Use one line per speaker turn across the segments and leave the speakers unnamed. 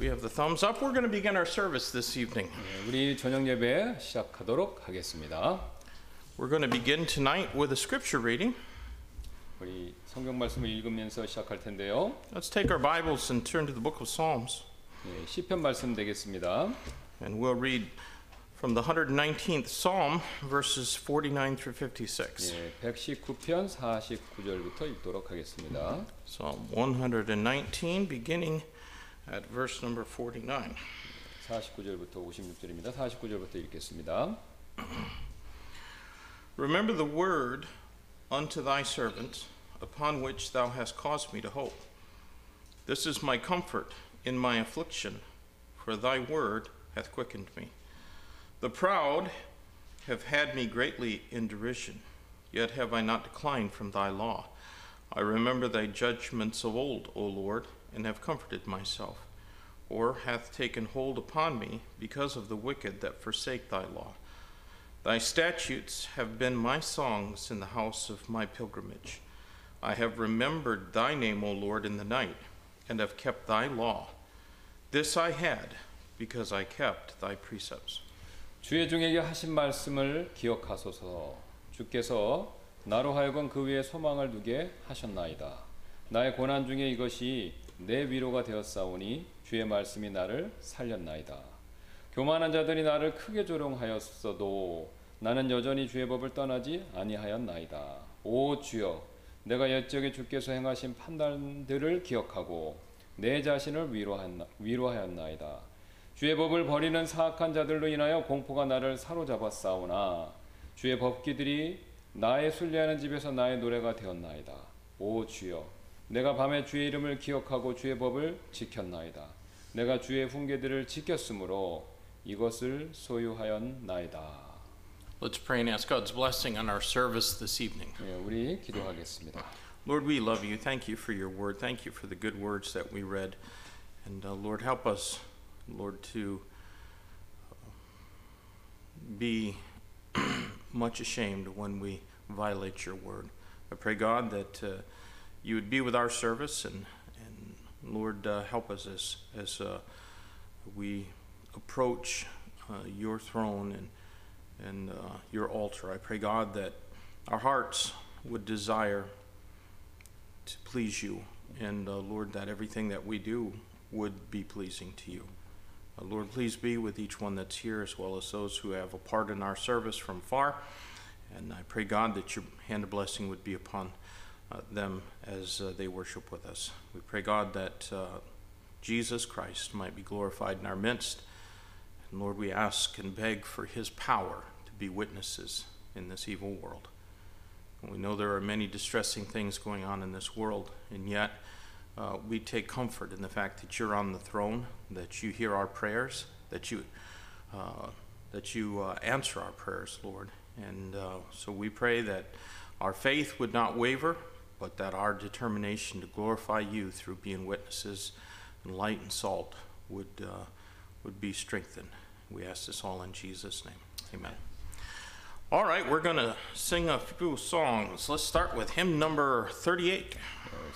we have the thumbs up. We're going to begin our service this evening.
네, 우리 저녁 예배 시작하도록 하겠습니다.
We're going to begin tonight with a scripture reading.
우리 성경 말씀을 읽으면서 시작할 텐데요.
Let's take our Bibles and turn to the book of Psalms.
네, 시편 말씀 되겠습니다.
And we'll read from the 119th Psalm, verses 49 through 56.
예, 119편 49절부터 읽도록 하겠습니다.
Psalm 119, beginning at verse number 49.
49절부터 56절입니다. 49절부터 읽겠습니다.
Remember the word unto thy servant, upon which thou hast caused me to hope. This is my comfort in my affliction, for thy word hath quickened me. The proud have had me greatly in derision, yet have I not declined from thy law. I remember thy judgments of old, O Lord, and have comforted myself. Or hath taken hold upon me because of the wicked that forsake thy law. Thy statutes have been my songs in the house of my pilgrimage. I have remembered thy name, O Lord, in the night, and have kept thy law. This I had, because I kept thy precepts.
주의 종에게 하신 말씀을 기억하소서. 주께서 나로 하여금 그 위에 소망을 두게 하셨나이다. 나의 고난 중에 이것이 내 위로가 되었사오니 주의 말씀이 나를 살렸나이다. 교만한 자들이 나를 크게 조롱하였어도 나는 여전히 주의 법을 떠나지 아니하였나이다. 오 주여, 내가 옛적에 주께서 행하신 판단들을 기억하고 내 자신을 위로하였나, 위로하였나이다. 주의 법을 버리는 사악한 자들로 인하여 공포가 나를 사로잡았사오나 주의 법기들이 나의 순례하는 집에서 나의 노래가 되었나이다. 오 주여, 내가 밤에 주의 이름을 기억하고 주의 법을 지켰나이다. 내가 주의 훈계들을 지켰으므로 이것을 소유하였나이다.
Let's pray and ask God's blessing on our service this evening.
예, 우리 기도하겠습니다.
Lord, we love you. Thank you for your word. Thank you for the good words that we read. And uh, Lord, help us, Lord, to uh, be much ashamed when we violate your word. I pray, God, that uh, you would be with our service and, and Lord, uh, help us as, as uh, we approach uh, your throne and, and uh, your altar. I pray, God, that our hearts would desire to please you, and uh, Lord, that everything that we do would be pleasing to you. Uh, Lord, please be with each one that's here, as well as those who have a part in our service from far. And I pray, God, that your hand of blessing would be upon them as uh, they worship with us. We pray, God, that uh, Jesus Christ might be glorified in our midst. And Lord, we ask and beg for his power to be witnesses in this evil world. We know there are many distressing things going on in this world, and yet uh, we take comfort in the fact that you're on the throne, that you hear our prayers, that you uh, that you uh, answer our prayers, Lord. And uh, so we pray that our faith would not waver, but that our determination to glorify you through being witnesses and light and salt would uh, would be strengthened. We ask this all in Jesus' name. Amen. All right, we're going to sing a few songs. Let's start with hymn number 38.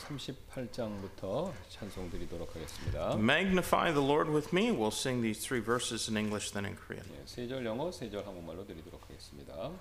38장부터 찬송 드리도록 하겠습니다.
Magnify the Lord with me. We'll sing these three verses in English, then in Korean.
예, 세절 영어, 세절 한국말로 드리도록 하겠습니다.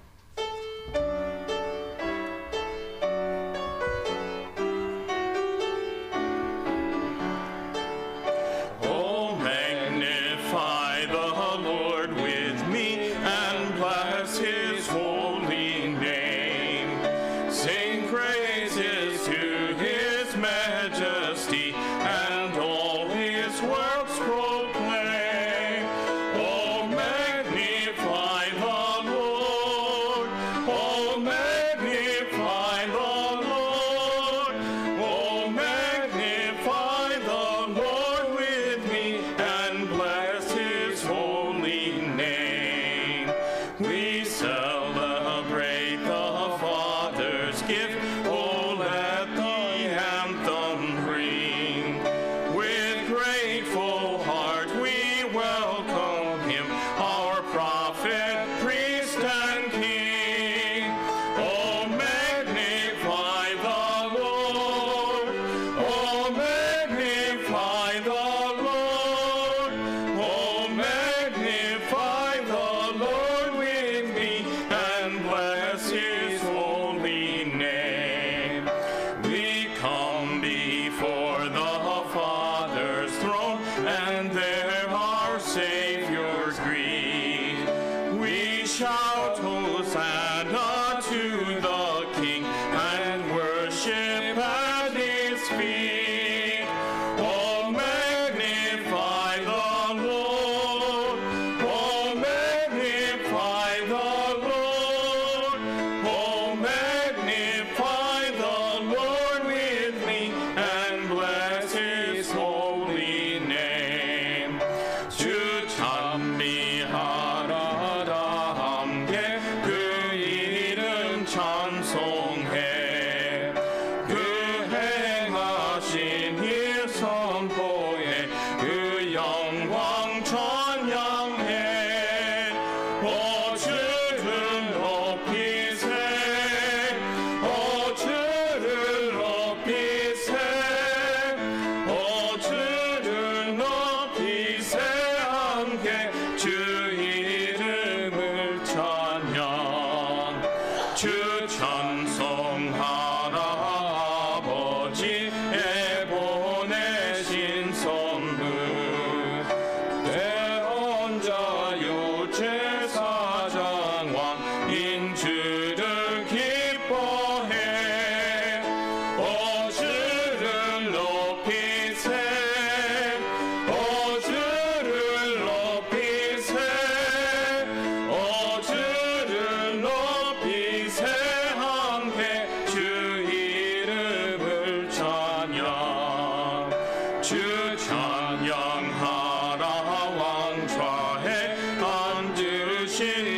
Nation.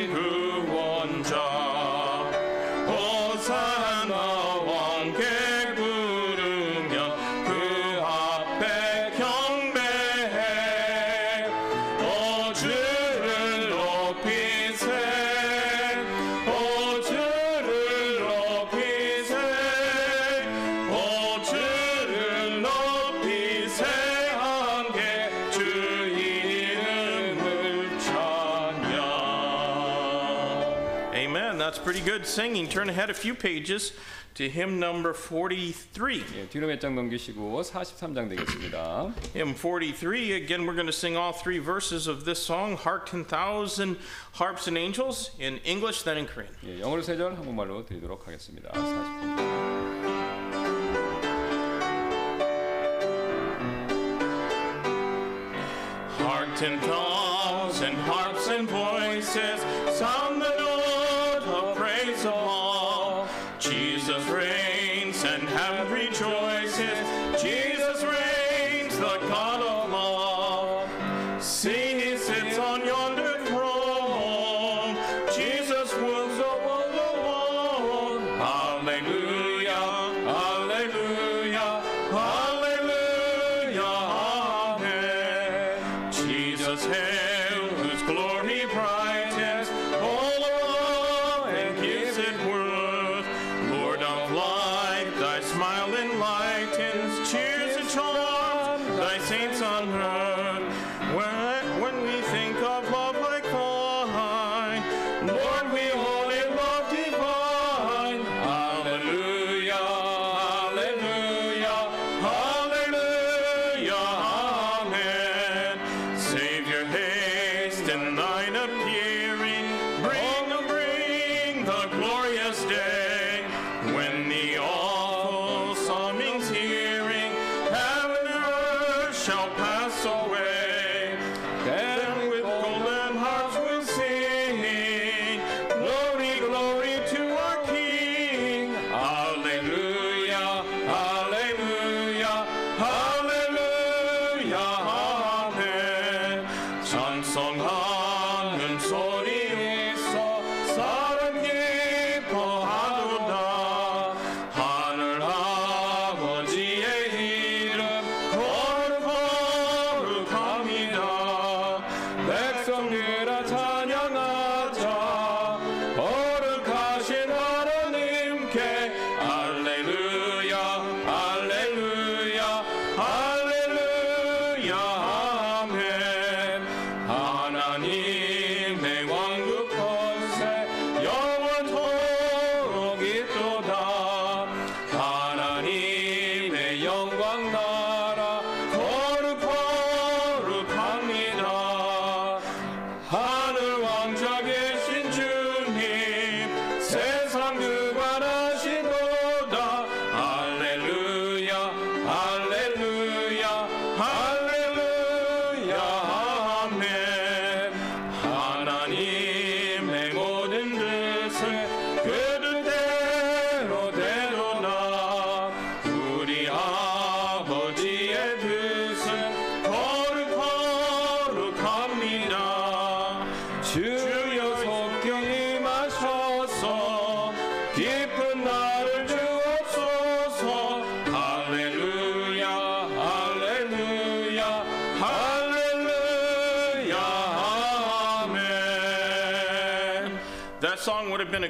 good singing. Turn ahead a few pages to hymn number 43.
예, 뒤로 몇 장 넘기시고 43장 되겠습니다.
Hymn 43, again, we're going to sing all three verses of this song, Hark 10,000 Harps and Angels, in English, then in Korean.
예, 영어로 세 절, 한국말로 드리도록 하겠습니다. 40분.
Hark 10,000 harps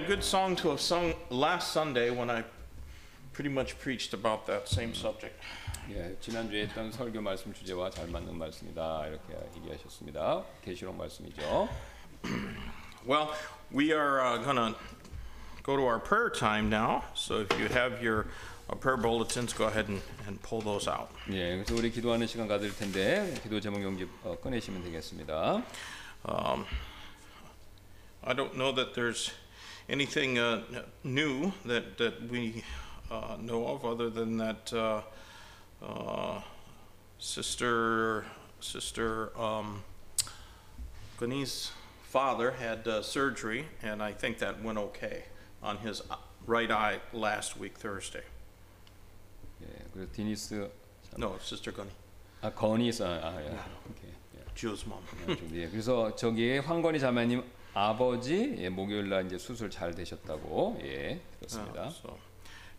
good song to have sung last Sunday when I pretty much preached about that same subject.
예, 지난주에 했던 설교 말씀 주제와 잘 맞는 말씀이다. 이렇게 얘기하셨습니다. 계시록 말씀이죠.
Well, we are uh, going to go to our prayer time now. So if you have your uh, prayer bulletins, go ahead and, and pull those out.
예, 그래서 우리 기도하는 시간 가질 텐데 기도 제목 용지 어, 꺼내시면 되겠습니다.
Um, I don't know that there's anything uh, new that, that we uh, know of other than that uh, uh, Sister Sister um, Gwenny's father had uh, surgery, and I think that went okay on his uh, right eye last week Thursday.
예, 그래서 디니스
No, Sister Gunny.
아 건이 있어. 아 예. 오케이. 예.
Jill's mom.
예, 그래서 저기 황건희 자매님 아버지 예, 목요일 날 이제 수술 잘 되셨다고 예 그렇습니다.
So,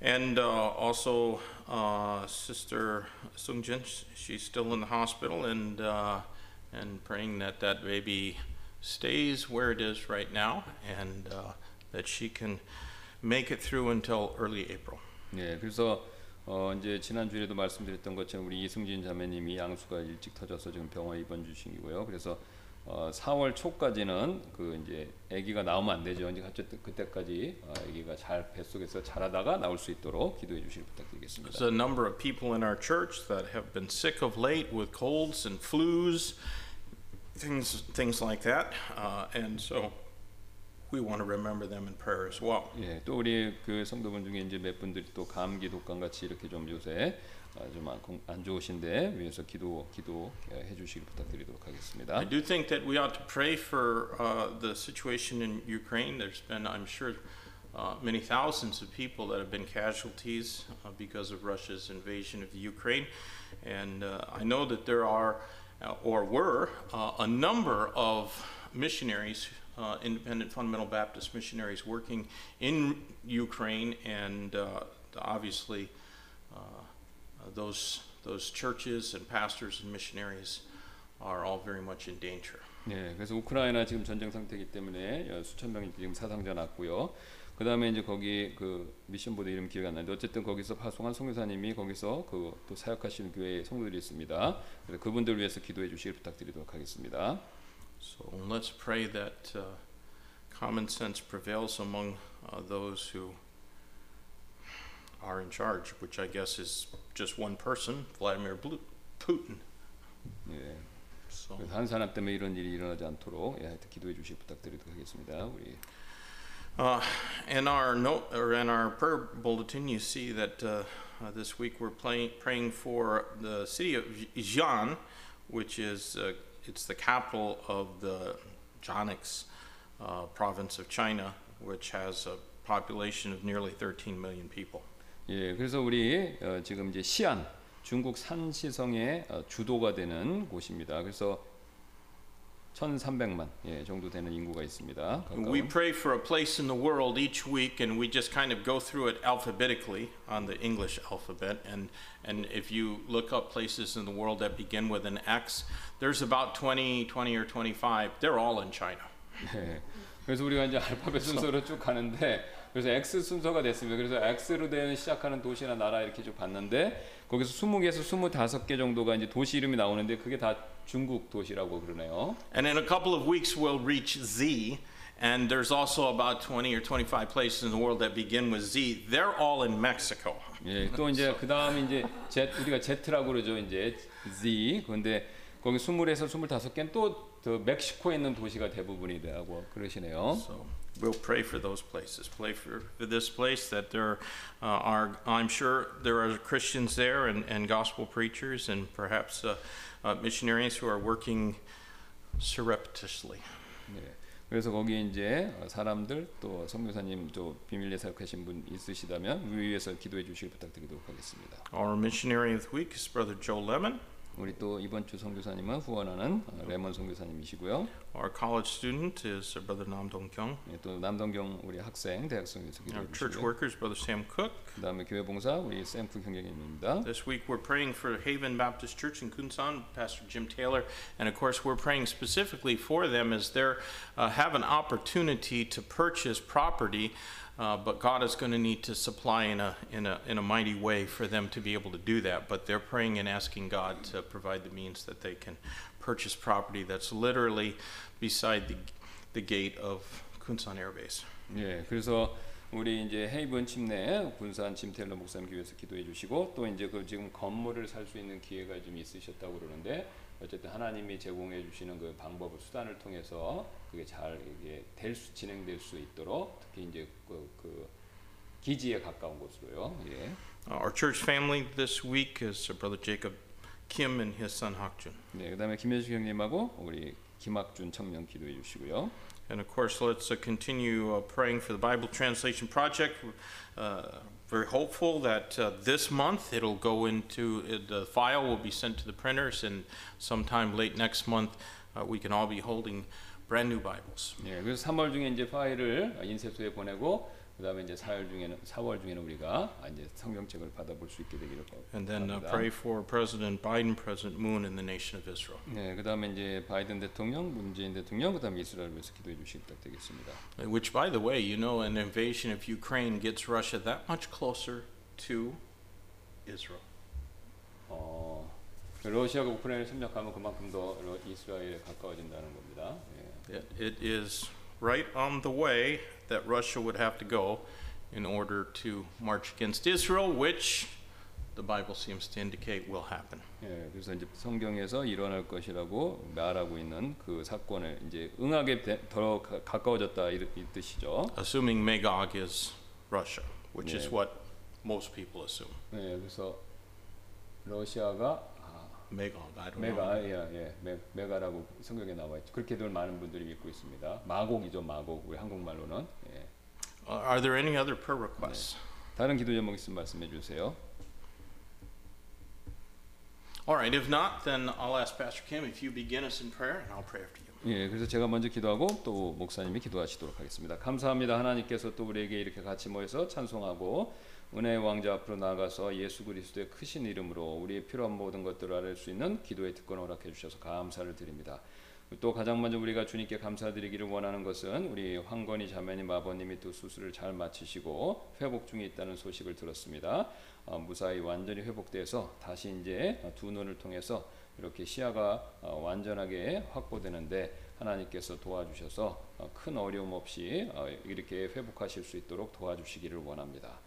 and uh, also uh, Sister Sungjin, sh- she's still in the hospital, and uh, and praying that that baby stays where it is right now, and uh, that she can make it through until early April.
예, 그래서 어 이제 지난 주에도 말씀드렸던 것처럼 우리 이승진 자매님이 양수가 일찍 터져서 지금 병원 입원 중이고요. 그래서 어 4월 초까지는 그 이제 아기가 나오면 안 되죠. 이제 어쨌든 그때까지 어, 아기가 잘 뱃속에서 자라다가 나올 수 있도록 기도해 주시길 부탁드리겠습니다.
There's a number of people in our church that have been sick of late with colds and flus, things things like that, uh, and so we want to remember them in prayer as well.
예, 또 우리 그 성도분 중에 이제 몇 분들이 또 감기 독감 같이 이렇게 좀 요새 좀안 좋으신데 위해서 기도 기도해 주시길 부탁드리도록
I
하겠습니다.
do think that we ought to pray for uh, the situation in Ukraine. There's been, I'm sure, uh, many thousands of people that have been casualties uh, because of Russia's invasion of the Ukraine, and uh, I know that there are, uh, or were, uh, a number of missionaries. Uh, independent fundamental Baptist missionaries working in Ukraine, and uh, obviously, uh, uh, those those churches and pastors and missionaries are all very much in danger.
예, 그래서 우크라이나 지금 전쟁 상태이기 때문에 어, 수천 명이 지금 사상자 났고요. 그 다음에 이제 거기 그 미션 보드 이름 기억이 안 나는데 어쨌든 거기서 파송한 성교사님이 거기서 그 또 사역하시는 교회 성도들이 있습니다. 그래서 그분들 위해서 기도해 주시길 부탁드리도록 하겠습니다.
So let's pray that uh, common sense prevails among uh, those who are in charge, which I guess is just one person, Vladimir Blu- Putin.
예.
So
그래서 한 사람 때문에 이런 일이 일어나지 않도록 예, 하여튼 기도해 주시길 부탁드리도록 하겠습니다. 우리
Uh, in our note or in our prayer bulletin, you see that uh, uh, this week we're playing, praying for the city of Xi'an, which is uh, it's the capital of the Jiangxi uh, province of China, which has a population of nearly 13 million people.
예, 그래서 우리 어, 지금 이제 시안 중국 산시성의 어, 주도가 되는 곳입니다. 그래서 1,300만 예, 정도 되는 인구가 있습니다.
We pray for a place in the world each week, and we just kind of go through it alphabetically on the English alphabet. And and if you look up places in the world that begin with an X, there's about 20, 20 or 25. They're all in China.
예. 그래서 우리가 이제 알파벳 순서로 쭉 가는데 그래서 X 순서가 됐습니다. 그래서 X로 되는 시작하는 도시나 나라 이렇게 쭉 봤는데 거기서 20개에서 25개 정도가 이제 도시 이름이 나오는데 그게 다 중국 도시라고 그러네요.
And in a couple of weeks, we'll reach Z. And there's also about 20 or 25 places in the world that begin with Z. They're all in Mexico.
예, 또 이제 그 다음 이제 Z 우리가 Z라고 그러죠. 이제 Z. 그런데 거기 20에서 25개는 또더 멕시코에 있는 도시가 대부분이 되고 그러시네요.
So we'll pray for those places. Pray for, for this place that there uh, are, I'm sure there are Christians there and, and gospel preachers and perhaps uh, uh, missionaries who are working surreptitiously.
네. 그래서 거기 이제 사람들 또 선교사님 또 비밀리에 사역하신 분 있으시다면 위에서 기도해 주시길 부탁드리도록 하겠습니다.
Our missionary of the week is Brother Joe Lemon.
우리 또 이번 주 선교사님은 후원하는 어, 레몬 선교사님이시고요.
Our college student is Brother Nam Dong Kyung.
예, 또 남동경 우리 학생 대학생에서
Our
기도해
church
주시고요.
workers, Brother Sam Cook.
그다음에 교회 봉사 우리 샘프 경영님입니다.
This week we're praying for Haven Baptist Church in Kunsan, Pastor Jim Taylor, and of course we're praying specifically for them as they uh, have an opportunity to purchase property, uh, but God is going to need to supply in a in a in a mighty way for them to be able to do that. But they're praying and asking God to provide the means that they can purchase property that's literally beside the the gate of Kunsan Air Base.
예, 그래서 우리 이제 헤이븐 침내 군산 짐텔러 목사님 교회에서 기도해 주시고 또 이제 그 지금 건물을 살 수 있는 기회가 좀 있으셨다고 그러는데 어쨌든 하나님이 제공해 주시는 그 방법을 수단을 통해서 그게 잘 이게 될 수, 진행될 수 있도록 특히 이제 그, 그 기지에 가까운 곳으로요. 예.
Uh, our church family this week is uh, Brother Jacob Kim and his son Hakjun.
네, 그다음에 김현식 형님하고 우리 김학준 청년 기도해 주시고요.
And of course, let's uh, continue uh, praying for the Bible Translation Project. Uh, very hopeful that uh, this month it'll go into, uh, the file will be sent to the printers, and sometime late next month, uh, we can all be holding Brand new Bibles.
예, 그래서 3월 중에 이제 파일을 인쇄소에 보내고 그다음에 이제 4월 중에는 4월 중에는 우리가 이제 성경책을 받아볼 수 있게 되기를
And then uh,
바랍니다.
pray for President Biden, President Moon, and the nation of Israel.
네, 그다음에 이제 바이든 대통령, 문재인 대통령, 그다음에 이스라엘 위해서 기도해 주시기 부탁드리겠습니다.
Which, by the way, you know, an invasion of Ukraine gets Russia that much closer to Israel.
어, 러시아가 우크라이나를 침략하면 그만큼 더 러- 이스라엘에 가까워진다는 겁니다. 예.
It, it is right on the way that Russia would have to go in order to march against Israel, which the Bible seems to indicate will happen.
예, 그래서 이제 성경에서 일어날 것이라고 말하고 있는 그 사건을 이제 응하게 되- 더 가- 가까워졌다 이, 이 뜻이죠.
Assuming Magog is Russia, which is
Yeah.
what most people assume.
예, 그래서 러시아가 메가
know.
예, 예, 메, 메가라고 성경에 나와 있죠. 그렇게들 많은 분들이 믿고 있습니다. 마곡이죠, 마곡. 우리 한국말로는. 예.
Uh, are there any other prayer requests?
다른 기도 제목 있으면 말씀해 주세요.
All right, if not, then I'll ask Pastor Kim if you begin us in prayer, and I'll pray after you.
예, 그래서 제가 먼저 기도하고 또 목사님이 기도하시도록 하겠습니다. 감사합니다. 하나님께서 또 우리에게 이렇게 같이 모여서 찬송하고 은혜의 왕자 앞으로 나아가서 예수 그리스도의 크신 이름으로 우리의 필요한 모든 것들을 알을 수 있는 기도의 특권을 허락해 주셔서 감사를 드립니다. 또 가장 먼저 우리가 주님께 감사드리기를 원하는 것은 우리 황건희 자매님 아버님이 또 수술을 잘 마치시고 회복 중에 있다는 소식을 들었습니다. 어, 무사히 완전히 회복돼서 다시 이제 두 눈을 통해서 이렇게 시야가 어, 완전하게 확보되는데 하나님께서 도와주셔서 어, 큰 어려움 없이 어, 이렇게 회복하실 수 있도록 도와주시기를 원합니다.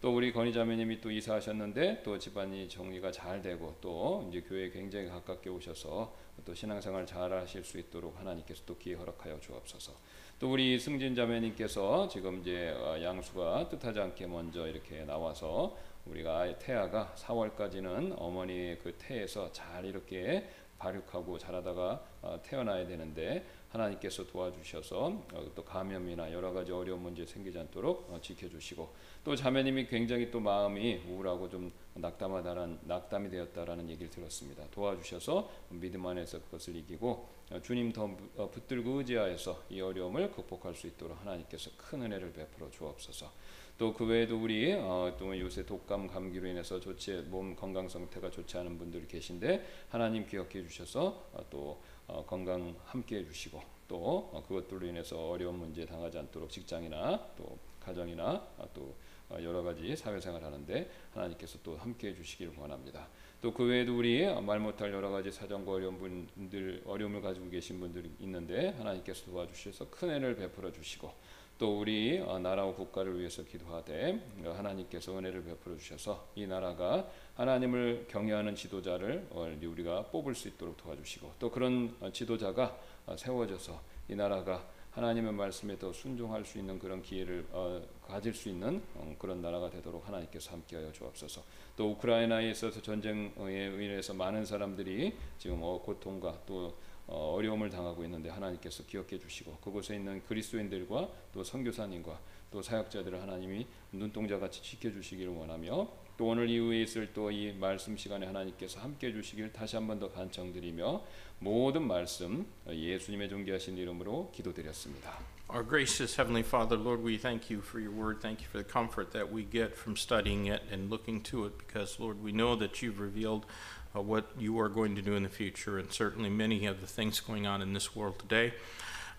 또 우리 건희 자매님이 또 이사하셨는데 또 집안이 정리가 잘 되고 또 이제 교회에 굉장히 가깝게 오셔서 또 신앙생활 잘 하실 수 있도록 하나님께서 또 기회 허락하여 주옵소서. 또 우리 승진 자매님께서 지금 이제 어, 양수가 뜻하지 않게 먼저 이렇게 나와서 우리가 태아가 4월까지는 어머니의 그 태에서 잘 이렇게 발육하고 자라다가 어, 태어나야 되는데 하나님께서 도와주셔서 어, 또 감염이나 여러 가지 어려운 문제 생기지 않도록 어, 지켜주시고 또 자매님이 굉장히 또 마음이 우울하고 좀 낙담하다는 낙담이 되었다라는 얘기를 들었습니다. 도와주셔서 믿음 안에서 그것을 이기고 어, 주님 더 붙들고 의지하여서 이 어려움을 극복할 수 있도록 하나님께서 큰 은혜를 베풀어 주옵소서. 또 그 외에도 우리 어, 또 요새 독감 감기로 인해서 좋지 몸 건강 상태가 좋지 않은 분들이 계신데 하나님 기억해 주셔서 어, 또 어, 건강 함께 해주시고 또 어, 그것들로 인해서 어려운 문제 당하지 않도록 직장이나 또 가정이나 어, 또 어, 여러 가지 사회생활 하는데 하나님께서 또 함께 해주시기를 원합니다. 또 그 외에도 우리 말 못할 여러 가지 사정과 어려운 분들 어려움을 가지고 계신 분들이 있는데 하나님께서 도와주셔서 큰 은혜를 베풀어 주시고 또 우리 어, 나라와 국가를 위해서 기도하되 어, 하나님께서 은혜를 베풀어 주셔서 이 나라가 하나님을 경외하는 지도자를 어, 우리가 뽑을 수 있도록 도와주시고 또 그런 어, 지도자가 어, 세워져서 이 나라가 하나님의 말씀에 더 순종할 수 있는 그런 기회를 어, 가질 수 있는 어, 그런 나라가 되도록 하나님께서 함께하여 주옵소서. 또 우크라이나에 있어서 전쟁에 의해서 많은 사람들이 지금 어, 고통과 또 어, 어려움을 당하고 있는데 하나님께서 기억해 주시고 그곳에 있는 그리스도인들과 또 선교사님과 또 사역자들을 하나님이 눈동자 같이 지켜 주시기를 원하며 또 오늘 이후에 있을 또 이 말씀 시간에 하나님께서 함께 해 주시길 다시 한 번 더 간청드리며 모든 말씀 예수님의 존귀하신 이름으로 기도드렸습니다.
Our gracious Heavenly Father, Lord, we thank you for your word. Thank you for the comfort that we get from studying it and looking to it because, Lord, we know that you've revealed uh, what you are going to do in the future, and certainly many of the things going on in this world today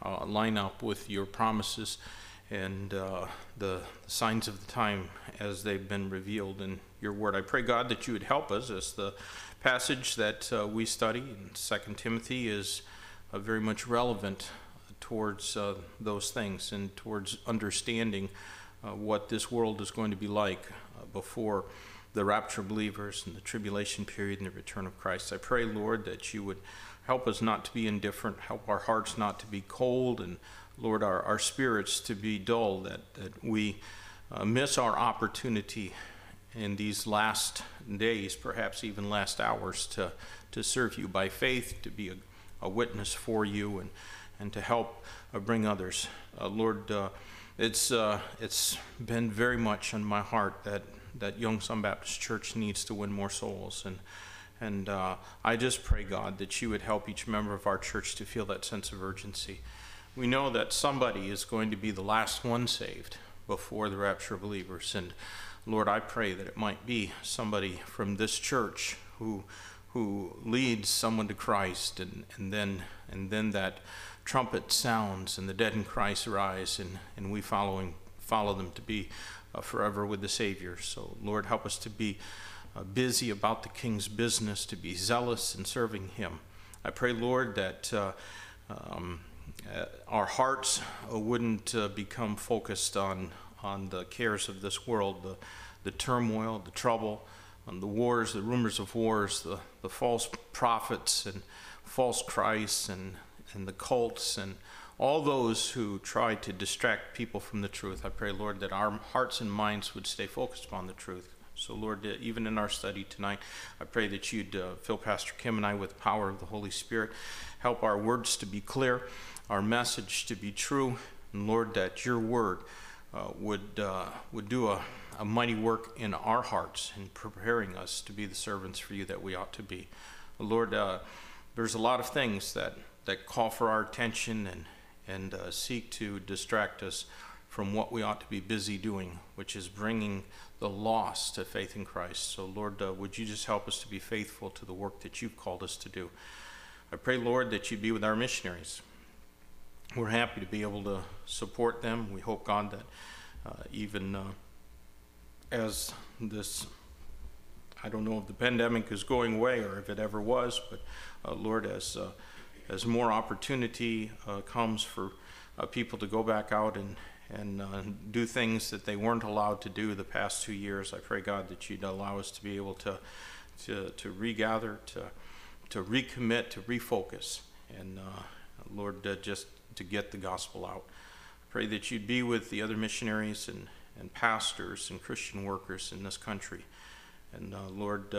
uh, line up with your promises and uh, the signs of the time as they've been revealed in your word. I pray, God, that you would help us as the passage that uh, we study in 2 Timothy is uh, very much relevant towards uh, those things and towards understanding uh, what this world is going to be like uh, before the rapture of believers and the tribulation period and the return of Christ. I pray, Lord, that you would help us not to be indifferent, help our hearts not to be cold, and Lord, our, our spirits to be dull, that, that we uh, miss our opportunity in these last days, perhaps even last hours, to, to serve you by faith, to be a, a witness for you, and, and to help uh, bring others. Uh, Lord, uh, it's uh, it's been very much on my heart that that Young Sun Baptist Church needs to win more souls, and and uh, I just pray God that you would help each member of our church to feel that sense of urgency. We know that somebody is going to be the last one saved before the rapture of believers, and Lord, I pray that it might be somebody from this church who who leads someone to Christ, and, and then and then that trumpet sounds, and the dead in Christ rise, and, and we following follow them to be uh, forever with the Savior. So, Lord, help us to be uh, busy about the King's business, to be zealous in serving Him. I pray, Lord, that uh, um, uh, our hearts uh, wouldn't uh, become focused on on the cares of this world, the the turmoil, the trouble, the wars, the rumors of wars, the, the false prophets and false Christs and, and the cults and all those who try to distract people from the truth. I pray, Lord, that our hearts and minds would stay focused upon the truth. So, Lord, uh, even in our study tonight, I pray that you'd uh, fill Pastor Kim and I with the power of the Holy Spirit. Help our words to be clear, our message to be true, and Lord, that your word uh, would uh, would do a, a mighty work in our hearts in preparing us to be the servants for you that we ought to be. Lord, uh, there's a lot of things that that call for our attention and and uh, seek to distract us from what we ought to be busy doing, which is bringing the lost to faith in Christ. So, Lord, uh, would you just help us to be faithful to the work that you've called us to do? I pray, Lord, that you'd be with our missionaries. We're happy to be able to support them. We hope, God, that uh, even uh, as this, I don't know if the pandemic is going away or if it ever was, but uh, Lord, as uh, as more opportunity uh, comes for people to go back out and and uh, do things that they weren't allowed to do the past two years, I pray God that you'd allow us to be able to to to regather, to to recommit, to refocus, and uh, Lord, uh, just to get the gospel out. I pray that you'd be with the other missionaries and and pastors and Christian workers in this country, and uh, Lord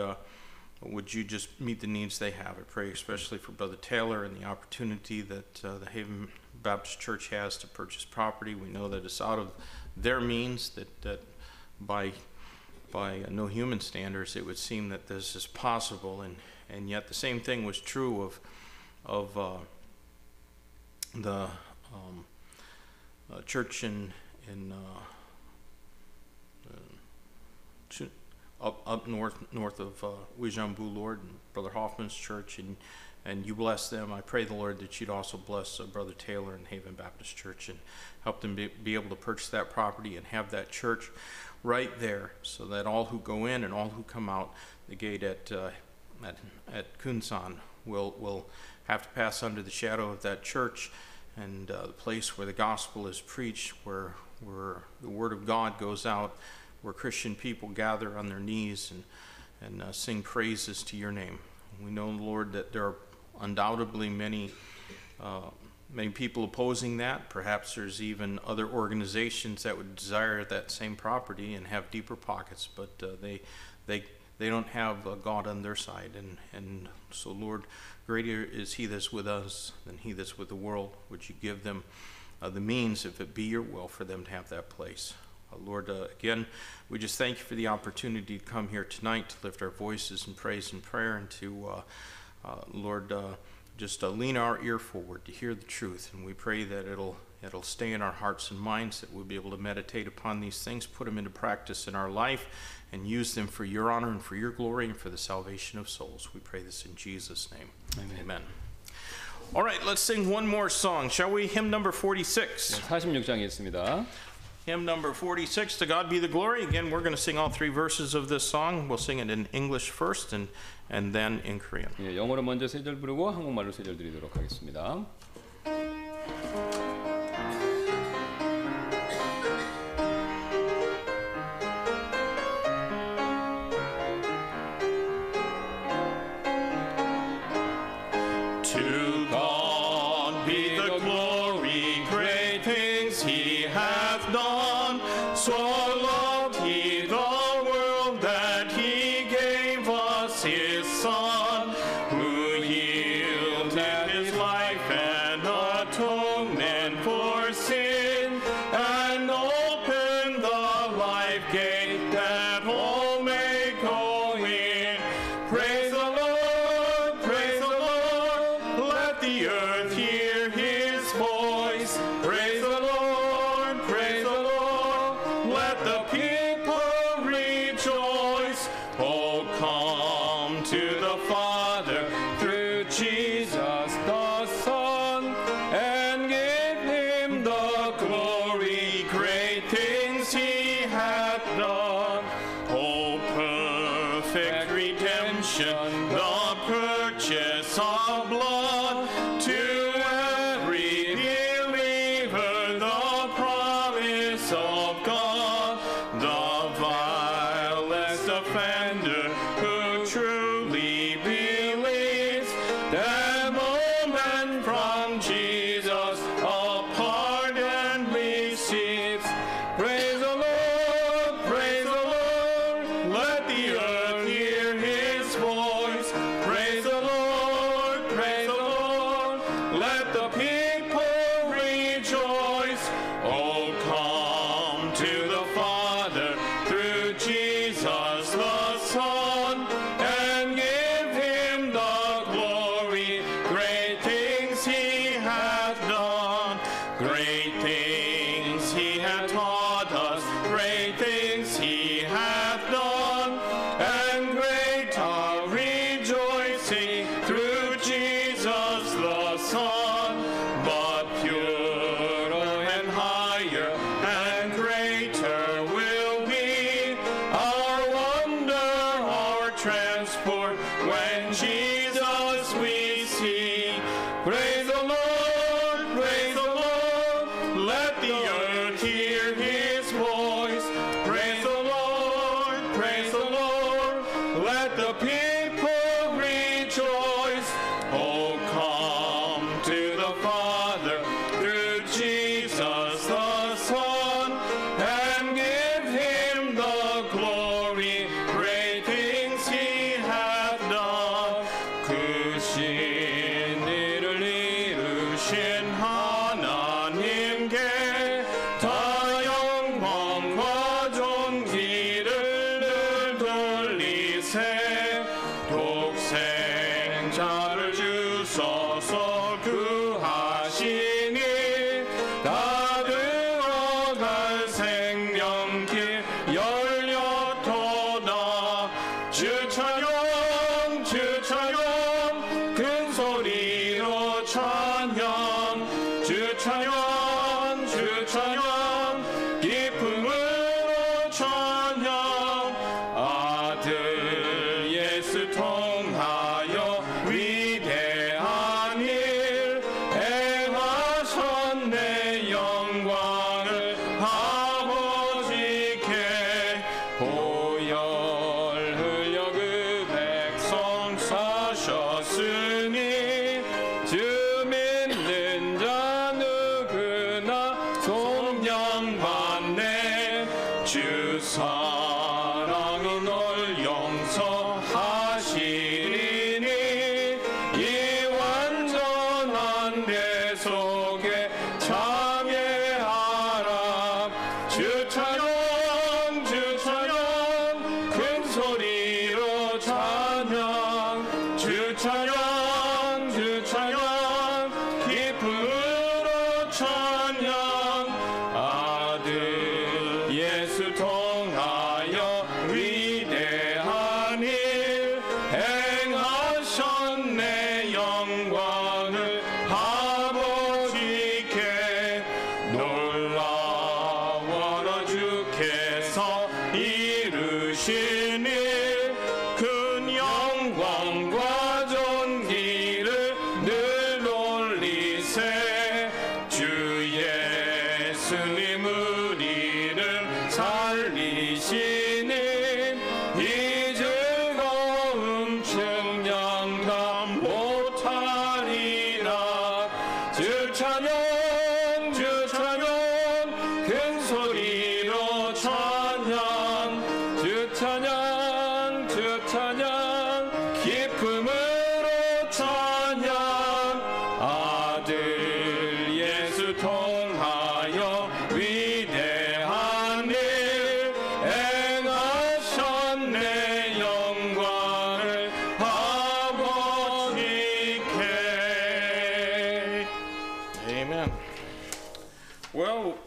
would you just meet the needs they have? I pray especially for Brother Taylor and the opportunity that uh, the Haven Baptist Church has to purchase property. We know that it's out of their means, that, that by, by no human standards, it would seem that this is possible. And, and yet the same thing was true of, of uh, the um, uh, church in, in uh, up, up north north of uh, Wijambu, Lord, and Brother Hoffman's church, and and you bless them. I pray the Lord that you'd also bless uh, Brother Taylor and Haven Baptist Church and help them be, be able to purchase that property and have that church right there, so that all who go in and all who come out the gate at uh, at at Kunsan will will have to pass under the shadow of that church and uh, the place where the gospel is preached, where where the word of God goes out where Christian people gather on their knees and, and uh, sing praises to your name. We know, Lord, that there are undoubtedly many, uh, many people opposing that. Perhaps there's even other organizations that would desire that same property and have deeper pockets, but uh, they, they, they don't have uh, God on their side. And, and so, Lord, greater is He that's with us than He that's with the world. Would you give them uh, the means, if it be your will, for them to have that place? Uh, Lord, again, we just thank you for the opportunity to come here tonight to lift our voices in praise and prayer and to, uh, uh Lord, uh, just uh, lean our ear forward to hear the truth. And we pray that it'll, it'll stay in our hearts and minds, that we'll be able to meditate upon these things, put them into practice in our life, and use them for your honor and for your glory and for the salvation of souls. We pray this in Jesus' name.
Amen.
Amen. All right, let's sing one more song, shall we? Hymn number 46.
46장에 있습니다.
Hymn number 46, To God Be the Glory. Again, we're going to sing all three verses of this song. We'll sing it in English first and, and then in Korean.
예, 영어로 먼저 세 절 부르고 한국말로 세 절 드리도록 하겠습니다.
So
soon.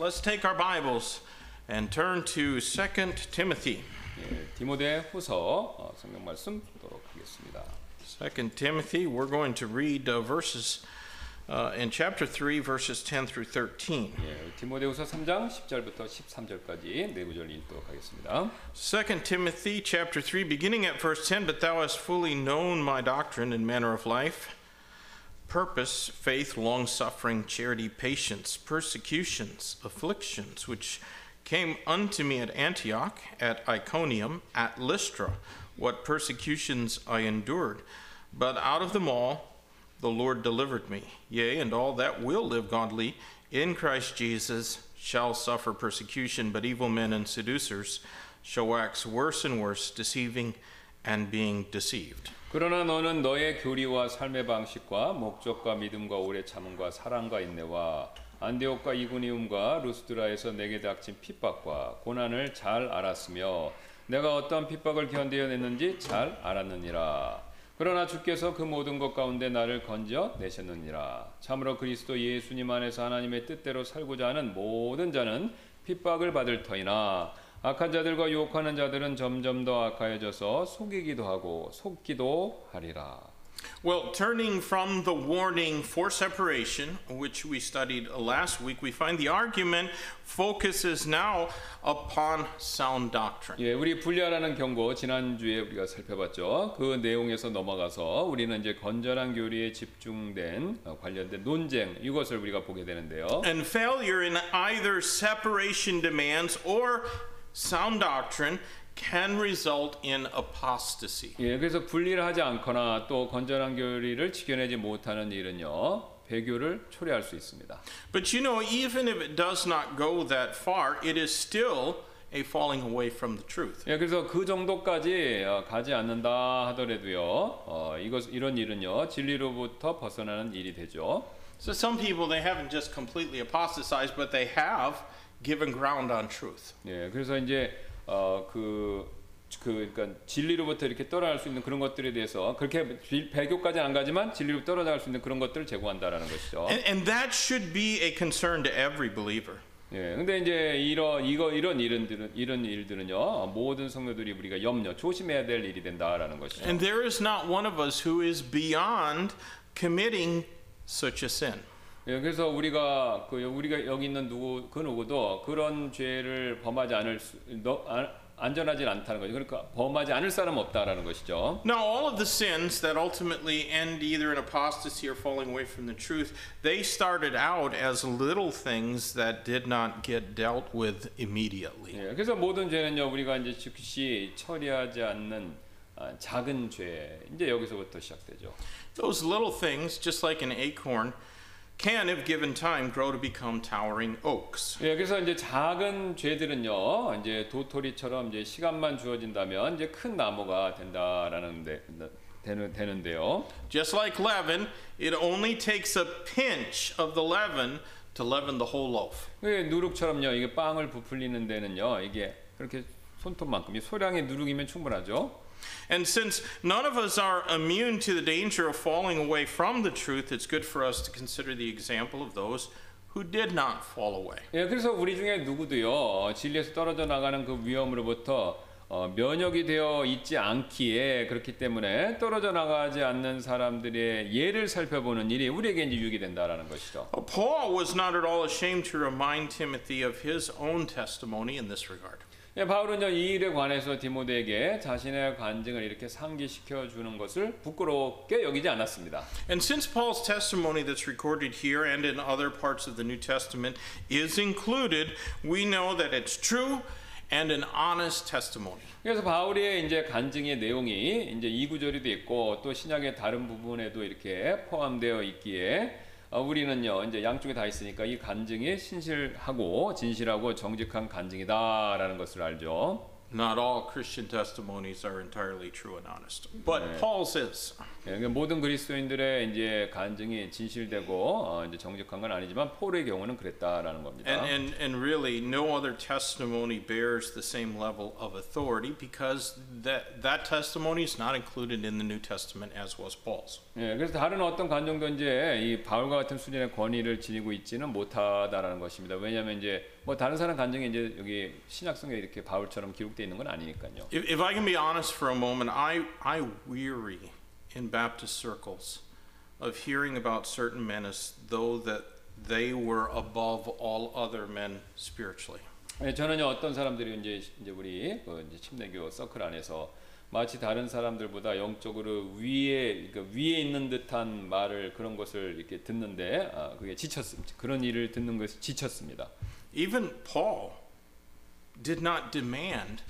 let's take our Bibles and turn to 2 Timothy.
예, 디모데 후서 어, 성경 말씀 보도록 하겠습니다.
2 Timothy, we're going to read uh, verses uh, in chapter 3, verses 10 through 13.
예, 디모데 후서 3장 10절부터 13절까지 네 구절 읽도록 하겠습니다.
2 Timothy chapter 3 beginning at verse 10 but thou hast fully known my doctrine and manner of life purpose faith long suffering charity patience persecutions afflictions which came unto me at Antioch at Iconium at Lystra what persecutions I endured but out of them all the Lord delivered me yea and all that will live godly in Christ Jesus shall suffer persecution, but evil men and seducers shall wax worse and worse, deceiving and being deceived.
그러나 너는 너의 교리와 삶의 방식과 목적과 믿음과 오래 참음과 사랑과 인내와 안디옥과 이구니움과 루스드라에서 내게 닥친 핍박과 고난을 잘 알았으며 내가 어떤 핍박을 견디어냈는지 잘 알았느니라. 그러나 주께서 그 모든 것 가운데 나를 건져 내셨느니라. 참으로 그리스도 예수님 안에서 하나님의 뜻대로 살고자 하는 모든 자는 핍박을 받을 터이나 악한 자들과 유혹하는 자들은 점점 더 악하여져서 속이기도 하고 속기도 하리라.
Well, turning from the warning for separation, which we studied last week, we find the argument focuses now upon sound doctrine.
예, 우리 분리하라는 경고 지난주에 우리가 살펴봤죠. 그 내용에서 넘어가서 우리는 이제 건전한 교리에 집중된 어, 관련된 논쟁 이것을 우리가 보게 되는데요.
And failure in either separation demands or sound doctrine can result in apostasy.
예, 그래서 분리를 하지 않거나 또 건전한 교리를 지켜내지 못하는 일은요. 배교를 초래할 수 있습니다.
But you know, even if it does not go that far, it is still a falling away from the truth.
예, 그래서 그 정도까지 어, 가지 않는다 하더라도요. 어, 이것 이런 일은요. 진리로부터 벗어나는 일이 되죠.
So some people they haven't just completely apostatized, but they have given ground on truth.
예, 그래서 이제 어, 그, 그, 그러니까 진리로부터 이렇게 떨어질 수 있는 그런 것들에 대해서 그렇게 비- 배교까지 안 가지만 진리로 떨어질 수 있는 그런 것들을 제공한다라는 것이죠.
And, and that should be a concern to every believer.
예, 근데 이제 이런 이거 이런 일은들은 이런 일들은요 모든 성도들이 우리가 염려 조심해야 될 일이 된다라는 것이죠.
And there is not one of us who is beyond committing such a sin.
예, 그래서 우리가 그 우리가 여기 있는 누구 그 누구도 그런 죄를 범하지 않을 수, 너, 안, 안전하지 않다는 거죠. 그러니까 범하지 않을 사람 없다라는 것이죠.
Now, all of the sins that ultimately end either in apostasy or falling away from the truth, they started out as little things that did not get dealt with immediately.
예, 그래서 모든 죄는요 우리가 이제 즉시 처리하지 않는 아, 작은 죄 이제 여기서부터 시작되죠.
Those little things, just like an acorn, can, if given time, grow to become towering oaks.
예, 그래서 이제 작은 죄들은요 이제 도토리처럼 이제 시간만 주어진다면 이제 큰 나무가 된다라는 데, 되는 되는데요.
Just like leaven, it only takes a pinch of the leaven to leaven the whole loaf.
예, 누룩처럼요 이게 빵을 부풀리는 데는요 이게 그렇게 손톱만큼 이 소량의 누룩이면 충분하죠.
And since none of us are immune to the danger of falling away from the truth, it's good for us to consider the example of those who did not fall away.
예, 그래서 우리 중에 누구도요 어, 진리에서 떨어져 나가는 그 위험으로부터 어, 면역이 되어 있지 않기에 그렇기 때문에 떨어져 나가지 않는 사람들의 예를 살펴보는 일이 우리에게 이제 유익이 된다라는 것이죠.
Uh, Paul was not at all ashamed to remind Timothy of his own testimony in this regard.
예, 바울은요 이 일에 관해서 디모데에게 자신의 간증을 이렇게 상기시켜 주는 것을 부끄럽게 여기지 않았습니다.
And since Paul's testimony that's recorded here and in other parts of the New Testament is included, we know that it's true and an honest testimony.
그래서 바울의 이제 간증의 내용이 이제 이 구절에도 있고 또 신약의 다른 부분에도 이렇게 포함되어 있기에 어, 우리는요 이제 양쪽에 다 있으니까 이 간증이 신실하고 진실하고 정직한 간증이다라는 것을 알죠.
Not all Christian testimonies are entirely true and honest, but Paul's is.
예, 그러니까 모든 그리스도인들의 이제 간증이 진실되고 어, 이제 정직한 건 아니지만 폴의 경우는 그랬다라는 겁니다.
And, and, and really, no other testimony bears the same level of authority because that, that testimony is not included in the New Testament as was Paul's.
예, 그래서 다른 어떤 간증도 이제 이 바울과 같은 수준의 권위를 지니고 있지는 못하다라는 것입니다. 왜냐하면 이제 뭐 다른 사람 간증이 이제 여기 신약성에 이렇게 바울처럼 기록되어 있는 건 아니니까요.
If, if I can be honest for a moment, I, I weary in Baptist circles of hearing about certain men as though that they were above all other men spiritually.
네, 저는요 어떤 사람들이 이제 이제 우리 그 이제 침례교 서클 안에서 마치 다른 사람들보다 영적으로 위에 그러니까 위에 있는 듯한 말을 그런 것을 이렇게 듣는데 아, 그게 지쳤습니다. 그런 일을 듣는 것이 지쳤습니다.
Even Paul did not demand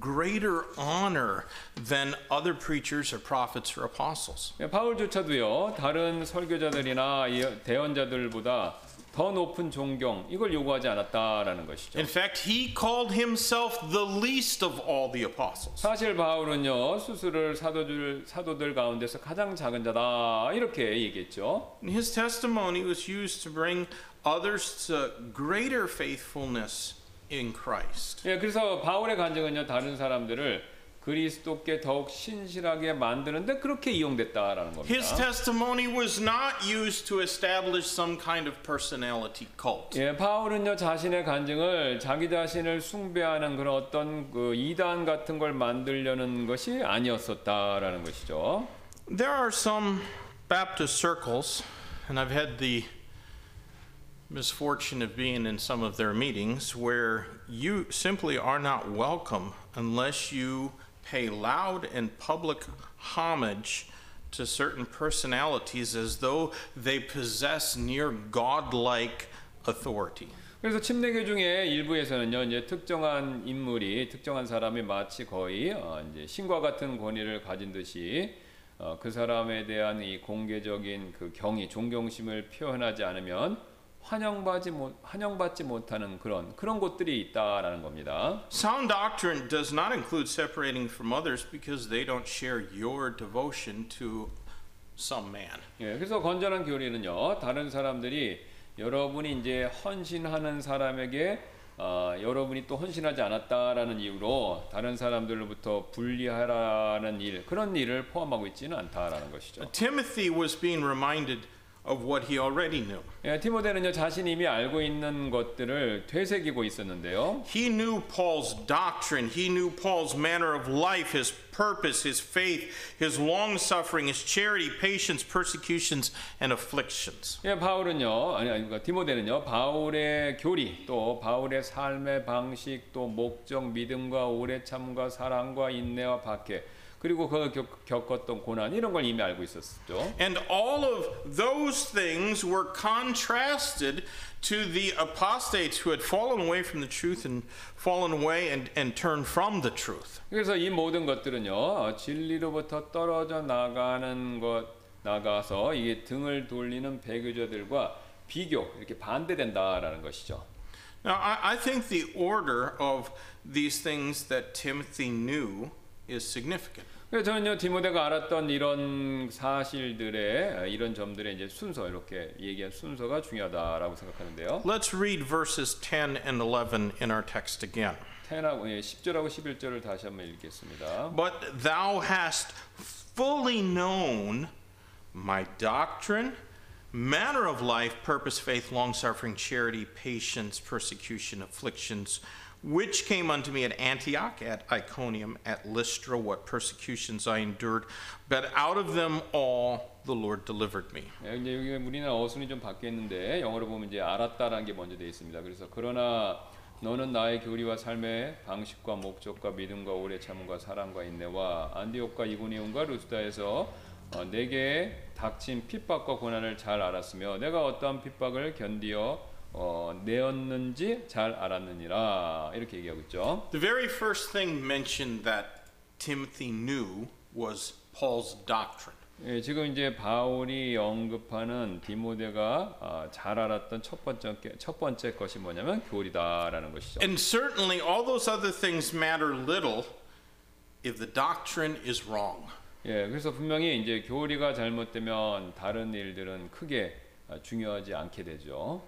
greater honor than other preachers or prophets or apostles.
예, 바울조차도요 다른 설교자들이나 이 대언자들보다 더 높은 존경 이걸 요구하지 않았다라는 것이죠.
In fact, he called himself the least of all the apostles.
사실 바울은요 스스로를 사도들 사도들 가운데서 가장 작은 자다 이렇게 얘기했죠.
His testimony was used to bring others to greater faithfulness in Christ.
예, 그래서 바울의 간증은요 다른 사람들을 그리스도께 더욱 신실하게 만드는데 그렇게 이용됐다라는 겁니다.
His testimony was not used to establish some kind of personality cult.
예, 바울은요 자신의 간증을 자기 자신을 숭배하는 그런 어떤 그 이단 같은 걸 만들려는 것이 아니었었다라는 것이죠.
There are some Baptist circles, and I've had the misfortune of being in some of their meetings, where you simply are not welcome unless you pay loud and public homage to certain personalities as though they possess near godlike authority.
그래서 침례교 중에 일부에서는요 이제 특정한 인물이 특정한 사람이 마치 거의 어, 이제 신과 같은 권위를 가진 듯이 어, 그 사람에 대한 이 공개적인 그 경의 존경심을 표현하지 않으면 환영받지 못 환영받지 못하는 그런 그런 곳들이 있다라는 겁니다.
Sound doctrine does not include separating from others because they don't share your devotion to some man.
예, 그래서 건전한 교리는요 다른 사람들이 여러분이 이제 헌신하는 사람에게 어, 여러분이 또 헌신하지 않았다라는 이유로 다른 사람들로부터 분리하라는 일 그런 일을 포함하고 있지는 않다라는 것이죠.
Timothy was being reminded of what he already knew.
예, 티모데는요 자신이 이미 알고 있는 것들을 되새기고 있었는데요.
He knew Paul's doctrine, he knew Paul's manner of life, his purpose, his faith, his long suffering, his charity, patience, persecutions, and afflictions.
예, 바울은요 아니 아니 그러니까 티모데는요 바울의 교리 또 바울의 삶의 방식 또 목적 믿음과 오래 참과 사랑과 인내와 박해 그리고 겪, 겪었던 고난 이런 걸 이미 알고 있었죠.
And all of those things were contrasted to the apostates who had fallen away from the truth and fallen away and, and turned from the truth.
그래서 이 모든 것들은요 어, 진리로부터 떨어져 나가는 것 나가서 이게 등을 돌리는 배교자들과 비교 이렇게 반대된다라는 것이죠.
Now, I, I think the order of these things that Timothy knew is significant.
그래서 저는요 디모데가 알았던 이런 사실들의 어, 이런 점들의 이제 순서 이렇게 얘기한 순서가 중요하다라고 생각하는데요.
Let's read verses 10 and 11 in our text again.
10하고 예, 10절하고 11절을 다시 한번 읽겠습니다.
But thou hast fully known my doctrine, manner of life, purpose, faith, long suffering, charity, patience, persecution, afflictions, which came unto me at Antioch, at Iconium, at Lystra, what persecutions I endured, but out of them all the Lord delivered me.
예, 이제 여기 우리나라 어순이 좀 바뀌었는데 영어로 보면 이제 알았다라는 게 먼저 되어 있습니다. 그래서 그러나 너는 나의 교리와 삶의 방식과 목적과 믿음과 오래 참음과 사랑과 인내와 안디옥과 이고니온과 루스다에서 어, 내게 닥친 핍박과 고난을 잘 알았으며 내가 어떠한 핍박을 견디어 어, 내었는지 잘 알았느니라 이렇게 얘기하고 있죠.
The very first thing mentioned that Timothy knew was Paul's doctrine.
예, 지금 이제 바울이 언급하는 디모데가 아, 잘 알았던 첫 번째 첫 번째 것이 뭐냐면 교리다라는 것이죠.
And certainly all those other things matter little if the doctrine is wrong.
예, 그래서 분명히 이제 교리가 잘못되면 다른 일들은 크게 아, 중요하지 않게 되죠.